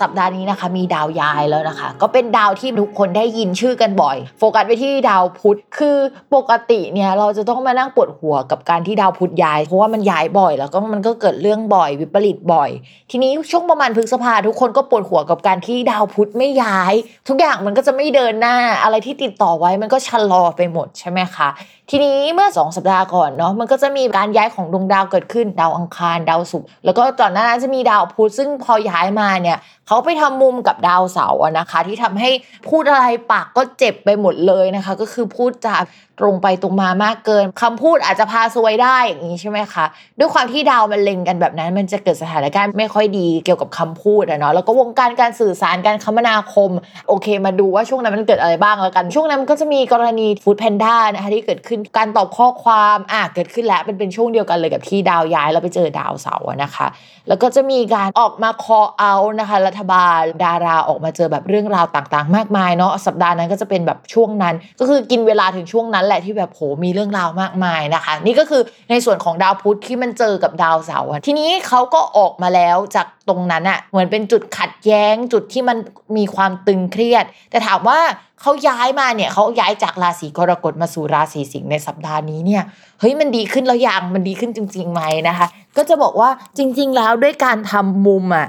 สัปดาห์นี้นะคะ มีดาวย้ายแล้วนะคะ ก็เป็นดาวที่ทุกคนได้ยินชื่อกันบ่อย โฟกัสไปที่ดาวพุธคือปกติเนี่ยเราจะต้องมานั่งปวดหัวกับการที่ดาวพุธย้าย เพราะว่ามันย้ายบ่อย แล้วก็มันก็เกิดเรื่องบ่อย วิปริตบ่อย ทีนี้ช่วงประมาณพฤษภาทุกคนก็ปวดหัวกับการที่ดาวพุธไม่ย้าย ทุกอย่างมันก็จะไม่เดินหน้าอะไรที่ติดต่อไว้มันก็ชะลอไปหมดใช่ไหมคะทีนี้เมื่อ 2 สัปดาห์ก่อนเนาะมันก็จะมีการย้ายของดวงดาวเกิดขึ้นดาวอังคารดาวศุกร์แล้วก็ตอนนั้นจะมีดาวพุธซึ่งพอย้ายมาเนี่ยเขาไปทำมุมกับดาวเสาร์นะคะ ที่ทำให้พูดอะไรปากก็เจ็บไปหมดเลยนะคะ ก็คือพูดจา ตรงไปตรงมามากเกินคำพูดอาจจะพาซวยได้อย่างนี้ใช่ไหมคะด้วยความที่ดาวมันเล็งกันแบบนั้น มันจะเกิดสถานการณ์ไม่ค่อยดีเกี่ยวกับคำพูดอะเนาะแล้วก็วงการการสื่อสารการคมนาคม โอเค มาดูว่าช่วงนั้นมันเกิดอะไรบ้างแล้วกัน ช่วงนั้นมันก็จะมีกรณีฟู้ดแพนด้านะคะที่เกิดขึ้นการตอบข้อความอะเกิดขึ้นแล้วเป็นเป็นช่วงเดียวกันเลยกับที่ดาวย้ายแล้วไปเจอดาวเสาร์นะคะ แล้วก็จะมีการออกมาคอเอานะคะ รัฐบาลดาราออกมาเจอแบบเรื่องราวต่างๆ มากมายเนาะสัปดาห์นั้นก็จะเป็นแบบช่วงนั้น ก็คือกินเวลาถึงช่วงนั้นแหละที่แบบโหมีเรื่องราวมากมายนะคะ นี่ก็คือในส่วนของดาวพุธที่มันเจอกับดาวเสาร์ทีนี้เขาก็ออกมาแล้วจากตรงนั้นอะเหมือนเป็นจุดขัดแย้งจุดที่มันมีความตึงเครียด แต่ถามว่าเขาย้ายมาเนี่ยเขาย้ายจากราศีกรกฎมาสู่ราศีสิงห์ในสัปดาห์นี้เนี่ยเฮ้ยมันดีขึ้นแล้วยังมันดีขึ้นจริงๆไหมนะคะ ก็จะบอกว่าจริง ๆ แล้วด้วยการทำมุมอะ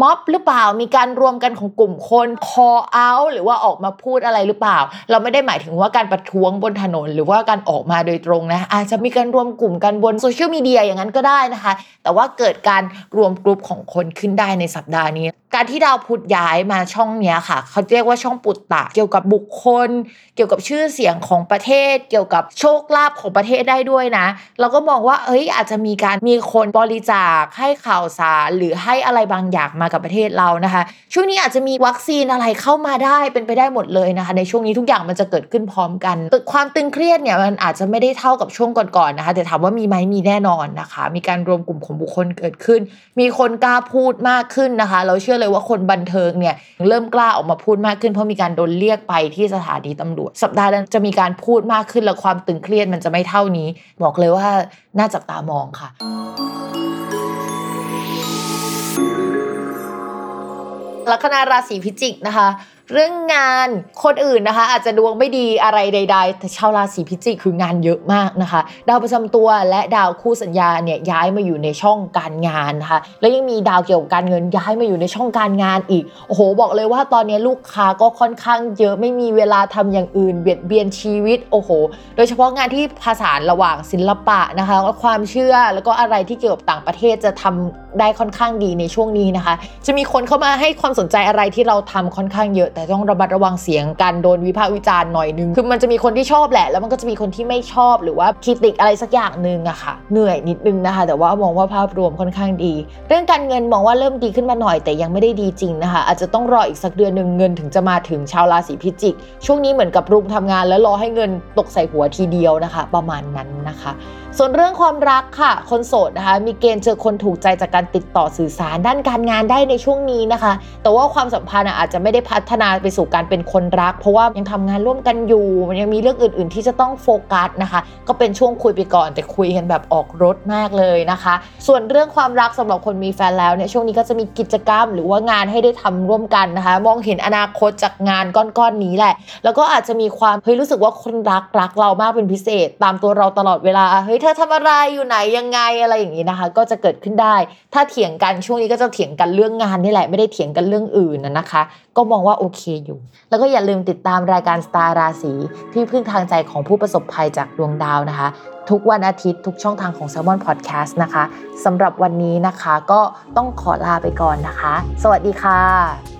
ม็อบหรือเปล่ามีการรวมกันของกลุ่มคน call out หรือว่าออกมาพูดอะไรหรือเปล่า เราไม่ได้หมายถึงว่าการประท้วงบนถนน หรือว่าการออกมาโดยตรงนะ อาจจะมีการรวมกลุ่มกันบนโซเชียลมีเดียอย่างนั้นก็ได้นะคะ แต่ว่าเกิดการรวมกลุ่มของคนขึ้นได้ในสัปดาห์นี้การที่ดาวพุธย้ายมาช่องเนี้ยค่ะ เขาเรียกว่าช่องปุตตะ เกี่ยวกับบุคคล เกี่ยวกับชื่อเสียงของประเทศ เกี่ยวกับโชคลาภของประเทศได้ด้วยนะ เราก็มองว่าเอ้ยอาจจะมีการมีคนบริจาคให้ข่าวสารหรือให้อะไรบางอย่างมากับประเทศเรานะคะ ช่วงนี้อาจจะมีวัคซีนอะไรเข้ามาได้เป็นไปได้หมดเลยนะคะ ในช่วงนี้ทุกอย่างมันจะเกิดขึ้นพร้อมกันความตึงเครียดเนี่ยมันอาจจะไม่ได้เท่ากับช่วงก่อนๆนะคะ แต่ถามว่ามีไหมมีแน่นอนนะคะ มีการรวมกลุ่มของบุคคลเกิดขึ้น มีคนกล้าพูดมากขึ้นนะคะ เราเชื่อเลยว่าคนบันเทิงเนี่ยเริ่มกล้าออกมาพูดมากขึ้น เพราะมีการโดนเรียกไปที่สถานีตำรวจ สัปดาห์นั้นจะมีการพูดมากขึ้นและความตึงเครียดมันจะไม่เท่านี้ บอกเลยว่าน่าจับตามองค่ะลัคนาราศีพิจิกนะคะ เรื่องงานคนอื่นนะคะ อาจจะดวงไม่ดีอะไรใด ๆ แต่ชาวราศีพิจิกคืองานเยอะมากนะคะ ดาวประจำตัวและดาวคู่สัญญาเนี่ยย้ายมาอยู่ในช่องการงานนะคะ แล้วยังมีดาวเกี่ยวกับการเงินย้ายมาอยู่ในช่องการงานอีกโอ้โหบอกเลยว่าตอนนี้ลูกค้าก็ค่อนข้างเยอะไม่มีเวลาทำอย่างอื่น เบียดเบียนชีวิตโอ้โห โดยเฉพาะงานที่ผสานระหว่างศิลปะนะคะและความเชื่อแล้วก็อะไรที่เกี่ยวกับต่างประเทศจะทำได้ค่อนข้างดีในช่วงนี้นะคะ จะมีคนเข้ามาให้ความสนใจอะไรที่เราทำค่อนข้างเยอะแต่ต้องระมัดระวังเสียงการโดนวิพากษ์วิจารณ์หน่อยนึง คือมันจะมีคนที่ชอบแหละ แล้วมันก็จะมีคนที่ไม่ชอบหรือว่าคิดติกอะไรสักอย่างหนึ่งอะค่ะ เหนื่อยนิดนึงนะคะ แต่ว่ามองว่าภาพรวมค่อนข้างดี เรื่องการเงินมองว่าเริ่มดีขึ้นมาหน่อยแต่ยังไม่ได้ดีจริงนะคะ อาจจะต้องรออีกสักเดือนหนึ่งเงินถึงจะมาถึงชาวราศีพิจิก ช่วงนี้เหมือนกับรุมทำงาน แล้วรอให้เงินตกใส่หัวทีเดียวนะคะ ประมาณนั้นนะคะ ส่วนเรื่องความรักค่ะ คนโสดนะคะ มีเกณฑ์เจอคนถูกใจจากการติดต่อสื่อสารด้านการงานได้ในช่วงนี้นะคะ แต่ว่าความสัมพันธ์อาจจะไม่ได้พัฒนาไปสู่การเป็นคนรัก เพราะว่ายังทำงานร่วมกันอยู่มันยังมีเรื่องอื่น ๆ ที่จะต้องโฟกัสนะคะ ก็เป็นช่วงคุยไปก่อน แต่คุยกันแบบออกรถมากเลยนะคะ ส่วนเรื่องความรักสำหรับคนมีแฟนแล้วเนี่ยช่วงนี้ก็จะมีกิจกรรม หรือว่างานให้ได้ทำร่วมกันนะคะ มองเห็นอนาคตจากงานก้อนๆนี้แหละ แล้วก็อาจจะมีความเฮ้ยรู้สึกว่าคนรักรักเรามากเป็นพิเศษ ตามตัวเราตลอดเวลาเฮ้ยเธอทำอะไรอยู่ไหนยังไงอะไรอย่างนี้นะคะ ก็จะเกิดขึ้นได้ ถ้าเถียงกันช่วงนี้ก็จะเถียงกันเรื่องงานนี่แหละไม่ได้เถียงกันเรื่องอื่นนะนะคะ ก็มองว่าโอเคอยู่ แล้วก็อย่าลืมติดตามรายการสตาร์ราศีที่พึ่งทางใจของผู้ประสบภัยจากดวงดาวนะคะ ทุกวันอาทิตย์ทุกช่องทางของ s ซ l m o n Podcast นะคะสำหรับวันนี้นะคะก็ต้องขอลาไปก่อนนะคะ สวัสดีค่ะ